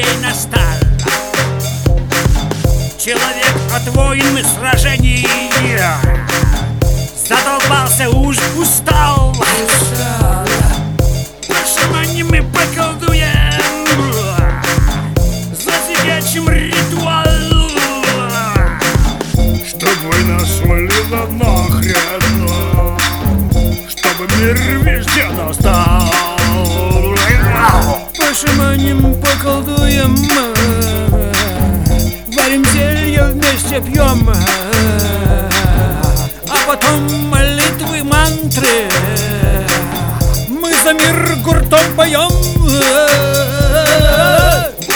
скорей настал Человек от войн и сражений Задолбался, уж устал. Пошаманим и поколдуем. Засидячим ритуал. Чтоб война свалила нахрен Пошаманим, поколдуем Варим зелье вместе пьем А потом молитвы, мантры Мы за мир гуртом поем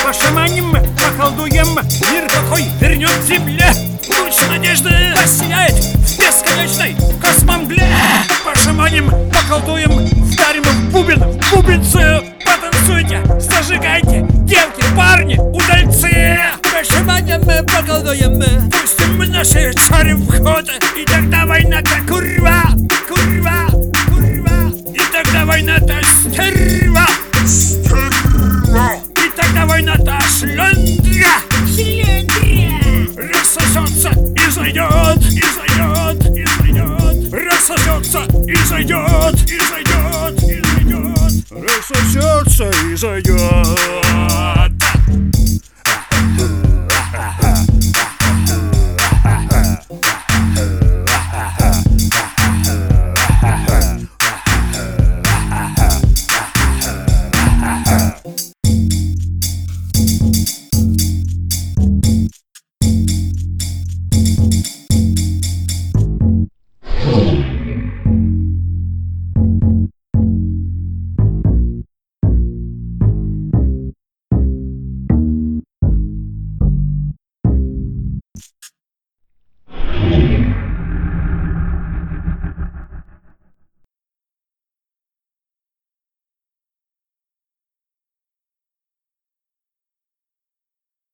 Пошаманим, поколдуем Мир какой вернет земле Луч надежды воссияет Пустим мы наши чары в ход И тогда война-то курва, курва, курва И тогда война-то стерва И тогда война-то шлендра. Рассосется и зайдет, и зайдет, и зайдет. Рассосется и зайдет, и зайдет, и зайдет. Рассосется и зайдет